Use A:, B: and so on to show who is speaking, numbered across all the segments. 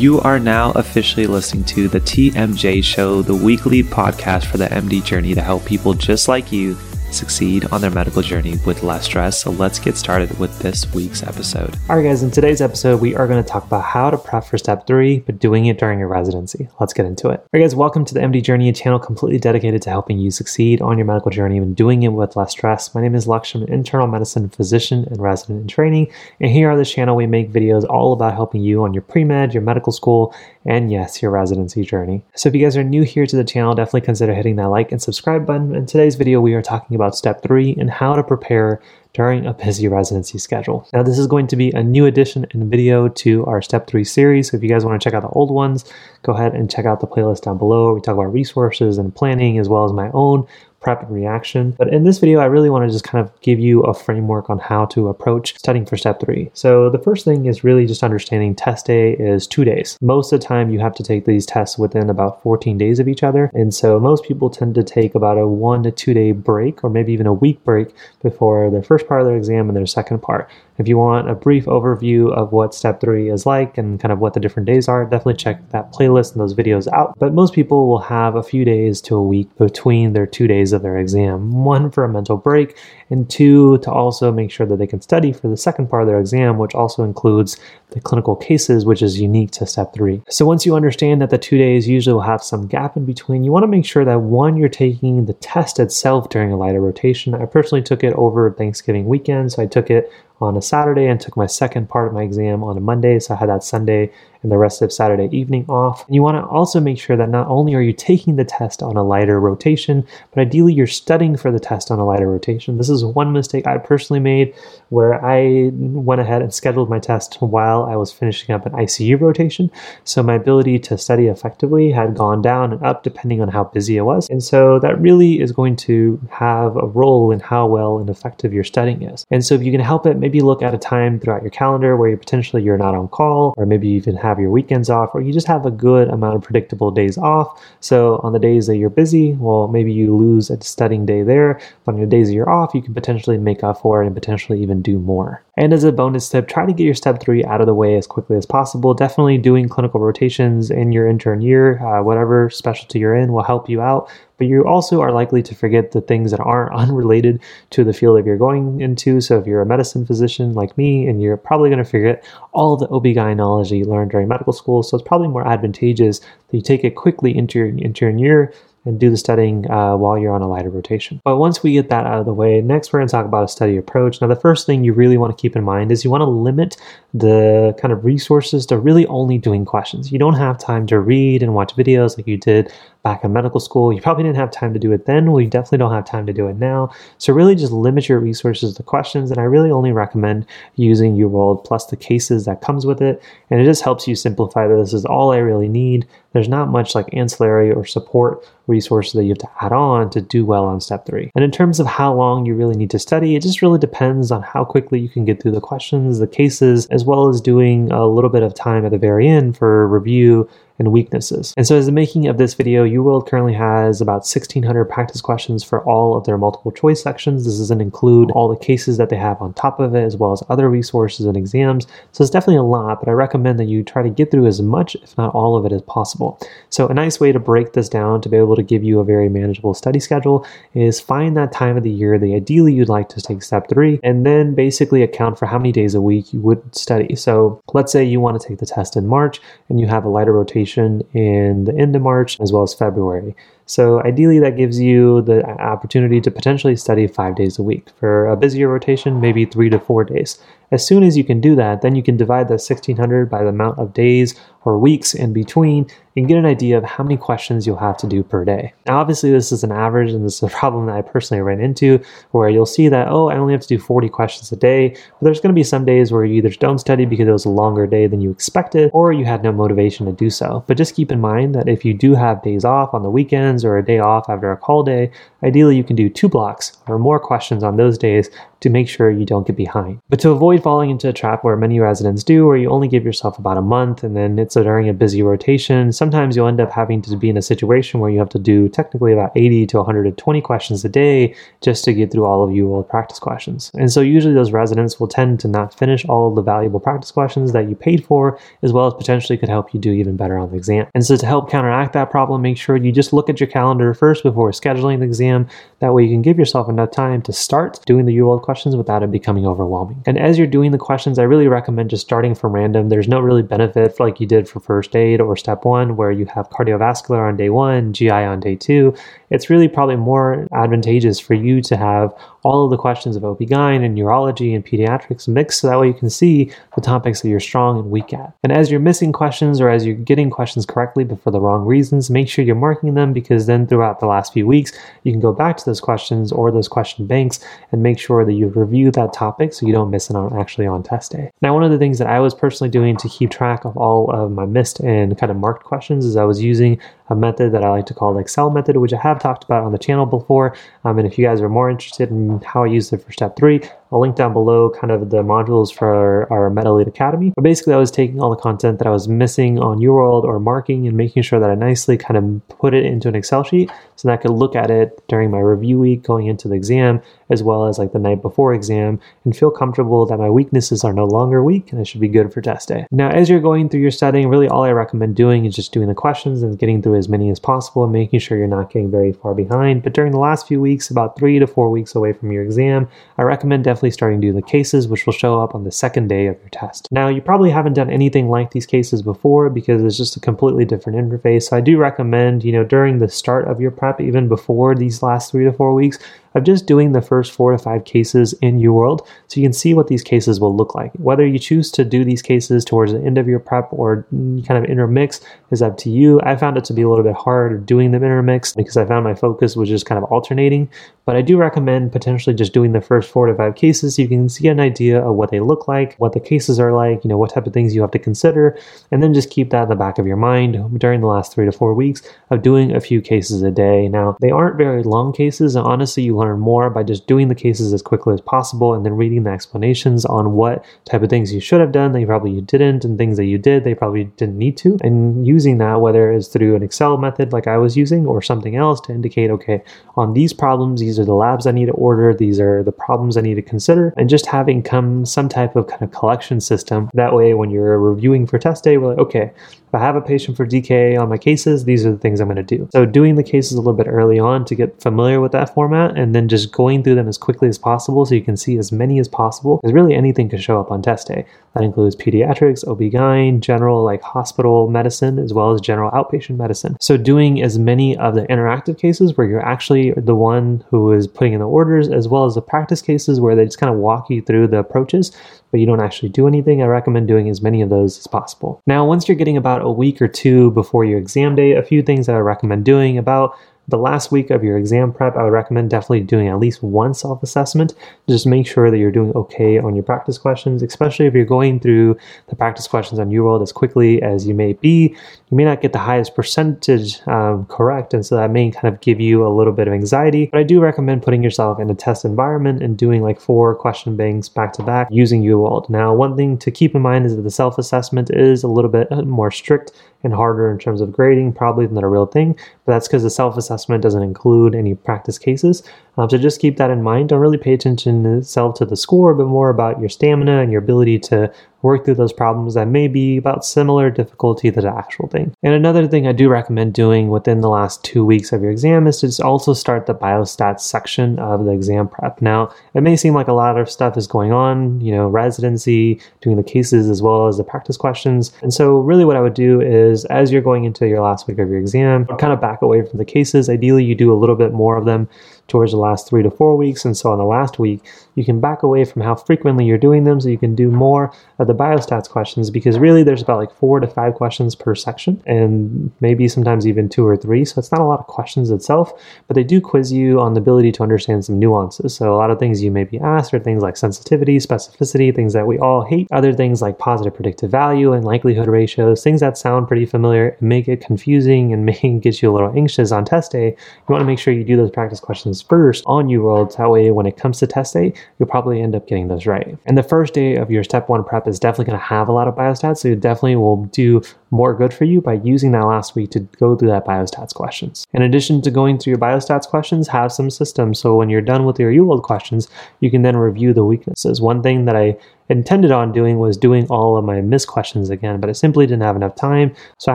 A: You are now officially listening to the TMJ Show, the weekly podcast for the MD journey to help people just like you succeed on their medical journey with less stress. So let's get started with this week's episode.
B: All right, guys, in today's episode, we are going to talk about how to prep for step three, but doing it during your residency. Let's get into it. All right, guys, welcome to the MD Journey, a channel completely dedicated to helping you succeed on your medical journey and doing it with less stress. My name is Laksh, I'm an internal medicine physician and resident in training. And here on this channel, we make videos all about helping you on your pre med, your medical school, and yes, your residency journey. So if you guys are new here to the channel, definitely consider hitting that like and subscribe button. In today's video, we are talking about step three and how to prepare during a busy residency schedule. Now, this is going to be a new addition in video to our Step 3 series. So, if you guys want to check out the old ones, go ahead and check out the playlist down below. We talk about resources and planning, as well as my own prep and reaction. But in this video, I really want to just kind of give you a framework on how to approach studying for step three. So the first thing is really just understanding test day is two days. Most of the time, you have to take these tests within about 14 days of each other. And so most people tend to take about a one to two day break or maybe even a week break before their first part of their exam and their second part. If you want a brief overview of what step three is like and kind of what the different days are, definitely check that playlist and those videos out. But most people will have a few days to a week between their two days of their exam one for a mental break, and two to also make sure that they can study for the second part of their exam, which also includes the clinical cases, which is unique to step three. So once you understand that the two days usually will have some gap in between, you want to make sure that one, you're taking the test itself during a lighter rotation. I personally took it over Thanksgiving weekend, so I took it on a Saturday and took my second part of my exam on a Monday. So I had that Sunday and the rest of Saturday evening off. And you want to also make sure that not only are you taking the test on a lighter rotation, but ideally you're studying for the test on a lighter rotation. This is one mistake I personally made where I went ahead and scheduled my test while I was finishing up an ICU rotation. So my ability to study effectively had gone down and up depending on how busy it was. And so that really is going to have a role in how well and effective your studying is. And so if you can help it, maybe look at a time throughout your calendar where you potentially you're not on call, or maybe you even have your weekends off, or you just have a good amount of predictable days off. So on the days that you're busy, well, maybe you lose a studying day there, but on the days that you're off, you can potentially make up for it and potentially even do more. And as a bonus tip, try to get your step three out of the way as quickly as possible. Definitely doing clinical rotations in your intern year, uh, whatever specialty you're in, will help you out but you also are likely to forget the things that aren't unrelated to the field that you're going into. So if you're a medicine physician like me, and you're probably going to forget all the OB-GYN you learned during medical school, so it's probably more advantageous that you take it quickly into your, into your year and do the studying uh, while you're on a lighter rotation. But once we get that out of the way, next we're going to talk about a study approach. Now, the first thing you really want to keep in mind is you want to limit the kind of resources to really only doing questions. You don't have time to read and watch videos like you did back in medical school. You probably didn't have time to do it then. Well, you definitely don't have time to do it now. So really just limit your resources to questions. And I really only recommend using UWorld plus the cases that comes with it. And it just helps you simplify that this is all I really need. There's not much like ancillary or support resources that you have to add on to do well on step three. And in terms of how long you really need to study, it just really depends on how quickly you can get through the questions, the cases, as well as doing a little bit of time at the very end for review and weaknesses. And so as the making of this video, UWorld currently has about 1600 practice questions for all of their multiple choice sections. This doesn't include all the cases that they have on top of it, as well as other resources and exams. So it's definitely a lot, but I recommend that you try to get through as much, if not all of it as possible. So a nice way to break this down to be able to give you a very manageable study schedule is find that time of the year that ideally you'd like to take step three, and then basically account for how many days a week you would study. So let's say you want to take the test in March and you have a lighter rotation vacation in the end of March as well as February. So ideally, that gives you the opportunity to potentially study five days a week. For a busier rotation, maybe three to four days. As soon as you can do that, then you can divide the 1600 by the amount of days or weeks in between and get an idea of how many questions you'll have to do per day. Now, obviously, this is an average, and this is a problem that I personally ran into where you'll see that, oh, I only have to do 40 questions a day. But there's going to be some days where you either don't study because it was a longer day than you expected, or you had no motivation to do so. But just keep in mind that if you do have days off on the weekends, or a day off after a call day, ideally you can do two blocks or more questions on those days to make sure you don't get behind. But to avoid falling into a trap where many residents do, where you only give yourself about a month and then it's during a busy rotation, sometimes you'll end up having to be in a situation where you have to do technically about 80 to 120 questions a day just to get through all of your practice questions. And so usually those residents will tend to not finish all the valuable practice questions that you paid for, as well as potentially could help you do even better on the exam. And so to help counteract that problem, make sure you just look at your calendar first before scheduling the exam. That way you can give yourself enough time to start doing the UWorld questions without it becoming overwhelming. And as you're doing the questions, I really recommend just starting from random. There's no really benefit like you did for first aid or step one, where you have cardiovascular on day one, GI on day two. It's really probably more advantageous for you to have all of the questions of OB-GYN and urology and pediatrics mixed so that way you can see the topics that you're strong and weak at. And as you're missing questions or as you're getting questions correctly but for the wrong reasons, make sure you're marking them because then throughout the last few weeks, you can go back to those questions or those question banks and make sure that you review that topic so you don't miss it on actually on test day. Now, one of the things that I was personally doing to keep track of all of my missed and kind of marked questions is I was using a method that I like to call the Excel method, which I have talked about on the channel before. Um, and if you guys are more interested in how I use it for step three, I'll link down below kind of the modules for our, Med Elite Academy. But basically, I was taking all the content that I was missing on UWorld or marking and making sure that I nicely kind of put it into an Excel sheet so that I could look at it during my review week going into the exam, as well as like the night before exam, and feel comfortable that my weaknesses are no longer weak and I should be good for test day. Now, as you're going through your setting, really all I recommend doing is just doing the questions and getting through as many as possible and making sure you're not getting very far behind. But during the last few weeks, about three to four weeks away from your exam, I recommend definitely starting to do the cases, which will show up on the second day of your test. Now, you probably haven't done anything like these cases before because it's just a completely different interface. So I do recommend, you know, during the start of your prep, even before these last three to four weeks, of just doing the first four to five cases in UWorld so you can see what these cases will look like. Whether you choose to do these cases towards the end of your prep or kind of intermix is up to you. I found it to be a little bit hard doing them intermixed because I found my focus was just kind of alternating. But I do recommend potentially just doing the first four to five cases so you can see an idea of what they look like, what the cases are like, you know, what type of things you have to consider, and then just keep that in the back of your mind during the last three to four weeks of doing a few cases a day. Now, they aren't very long cases, and honestly, you learn more by just doing the cases as quickly as possible and then reading the explanations on what type of things you should have done that you probably didn't, and things that you did they probably didn't need to, and using that whether it's through an Excel method like I was using or something else to indicate, okay, on these problems, these are the labs I need to order, these are the problems I need to consider, and just having come some type of kind of collection system. That way, when you're reviewing for test day, we're like, okay, if I have a patient for dka on my cases, these are the things I'm going to do. So doing the cases a little bit early on to get familiar with that format and then just going through them as quickly as possible so you can see as many as possible because really anything can show up on test day. That includes pediatrics, OB-GYN, general like hospital medicine, as well as general outpatient medicine. So doing as many of the interactive cases where you're actually the one who is putting in the orders, as well as the practice cases where they just kind of walk you through the approaches, but you don't actually do anything, I recommend doing as many of those as possible. Now, once you're getting about a week or two before your exam day, a few things that I recommend doing about the last week of your exam prep, I would recommend definitely doing at least one self assessment. Just make sure that you're doing okay on your practice questions, especially if you're going through the practice questions on UWorld as quickly as you may be. You may not get the highest percentage um, correct, and so that may kind of give you a little bit of anxiety. But I do recommend putting yourself in a test environment and doing like four question banks back to back using UWorld. Now, one thing to keep in mind is that the self assessment is a little bit more strict and harder in terms of grading, probably than a real thing. But that's because the self assessment doesn't include any practice cases. Um, so just keep that in mind. Don't really pay attention itself to the score, but more about your stamina and your ability to work through those problems that may be about similar difficulty to the actual thing. And another thing I do recommend doing within the last two weeks of your exam is to also start the biostats section of the exam prep. Now, it may seem like a lot of stuff is going on, you know, residency, doing the cases as well as the practice questions. And so, really, what I would do is as you're going into your last week of your exam, kind of back away from the cases. Ideally, you do a little bit more of them towards the last three to four weeks. And so on the last week, you can back away from how frequently you're doing them so you can do more of the biostats questions because really there's about like four to five questions per section and maybe sometimes even two or three. So it's not a lot of questions itself, but they do quiz you on the ability to understand some nuances. So a lot of things you may be asked are things like sensitivity, specificity, things that we all hate, other things like positive predictive value and likelihood ratios, things that sound pretty familiar and make it confusing and may get you a little anxious on test day. You want to make sure you do those practice questions first on UWorld. That way, when it comes to test day, you'll probably end up getting those right. And the first day of your step one prep is definitely going to have a lot of biostats. So you definitely will do more good for you by using that last week to go through that biostats questions. In addition to going through your biostats questions, have some systems. So when you're done with your UWorld questions, you can then review the weaknesses. One thing that I intended on doing was doing all of my missed questions again, but I simply didn't have enough time. So I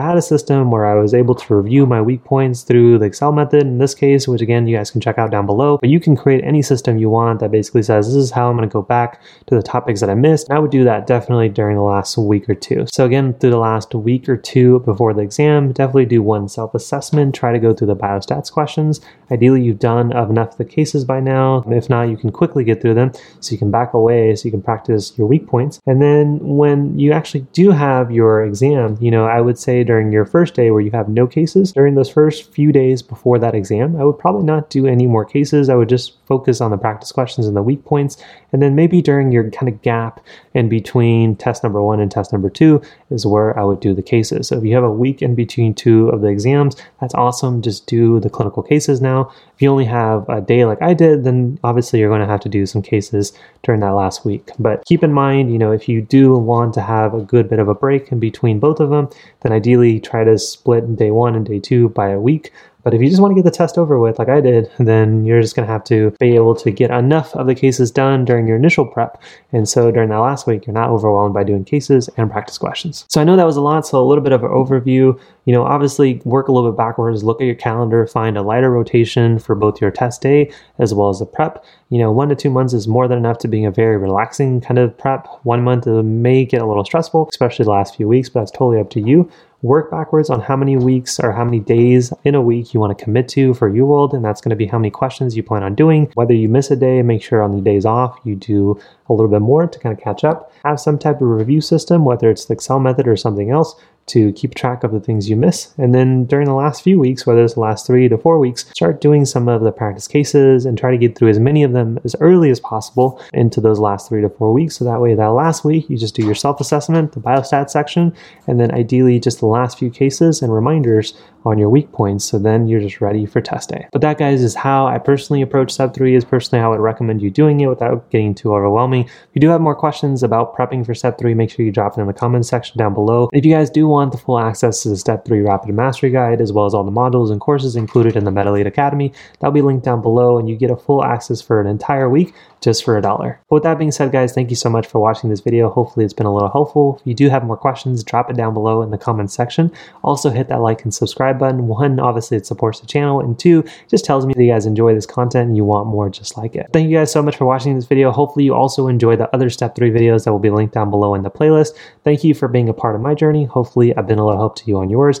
B: had a system where I was able to review my weak points through the Excel method in this case, which again, you guys can check out down below. But you can create any system you want that basically says, this is how I'm going to go back to the topics that I missed. And I would do that definitely during the last week or two. So again, through the last week or two before the exam, definitely do one self assessment. Try to go through the biostats questions. Ideally, you've done enough of the cases by now. If not, you can quickly get through them so you can back away so you can practice your weak points. And then when you actually do have your exam, you know, I would say during your first day where you have no cases, during those first few days before that exam, I would probably not do any more cases. I would just focus on the practice questions and the weak points. And then maybe during your kind of gap in between test number one and test number two is where I would do the cases. So if you have a week in between two of the exams, that's awesome. Just do the clinical cases now. If you only have a day like I did, then obviously you're going to have to do some cases during that last week. But keep in mind, you know, if you do want to have a good bit of a break in between both of them, then ideally try to split day one and day two by a week but if you just want to get the test over with, like I did, then you're just going to have to be able to get enough of the cases done during your initial prep. And so during that last week, you're not overwhelmed by doing cases and practice questions. So I know that was a lot. So a little bit of an overview. You know, obviously work a little bit backwards, look at your calendar, find a lighter rotation for both your test day as well as the prep. You know, one to two months is more than enough to being a very relaxing kind of prep. One month may get a little stressful, especially the last few weeks, but that's totally up to you work backwards on how many weeks or how many days in a week you want to commit to for UWorld, and that's going to be how many questions you plan on doing. Whether you miss a day, make sure on the days off you do a little bit more to kind of catch up. Have some type of review system, whether it's the Excel method or something else, to keep track of the things you miss. And then during the last few weeks, whether it's the last three to four weeks, start doing some of the practice cases and try to get through as many of them as early as possible into those last three to four weeks. So that way, that last week, you just do your self assessment, the biostat section, and then ideally just the last few cases and reminders on your weak points. So then you're just ready for test day. But that, guys, is how I personally approach Step 3, is personally how I would recommend you doing it without getting too overwhelming. If you do have more questions about prepping for Step 3, make sure you drop it in the comments section down below. If you guys do want the full access to the Step 3 Rapid Mastery Guide, as well as all the modules and courses included in the Med Elite Academy, that'll be linked down below, and you get a full access for an entire week just for a dollar. But with that being said, guys, thank you so much for watching this video. Hopefully it's been a little helpful. If you do have more questions, drop it down below in the comments section. Also hit that like and subscribe button. One, obviously it supports the channel, and two, just tells me that you guys enjoy this content and you want more just like it. Thank you guys so much for watching this video. Hopefully you also enjoy the other step three videos that will be linked down below in the playlist. Thank you for being a part of my journey. Hopefully I've been a little help to you on yours.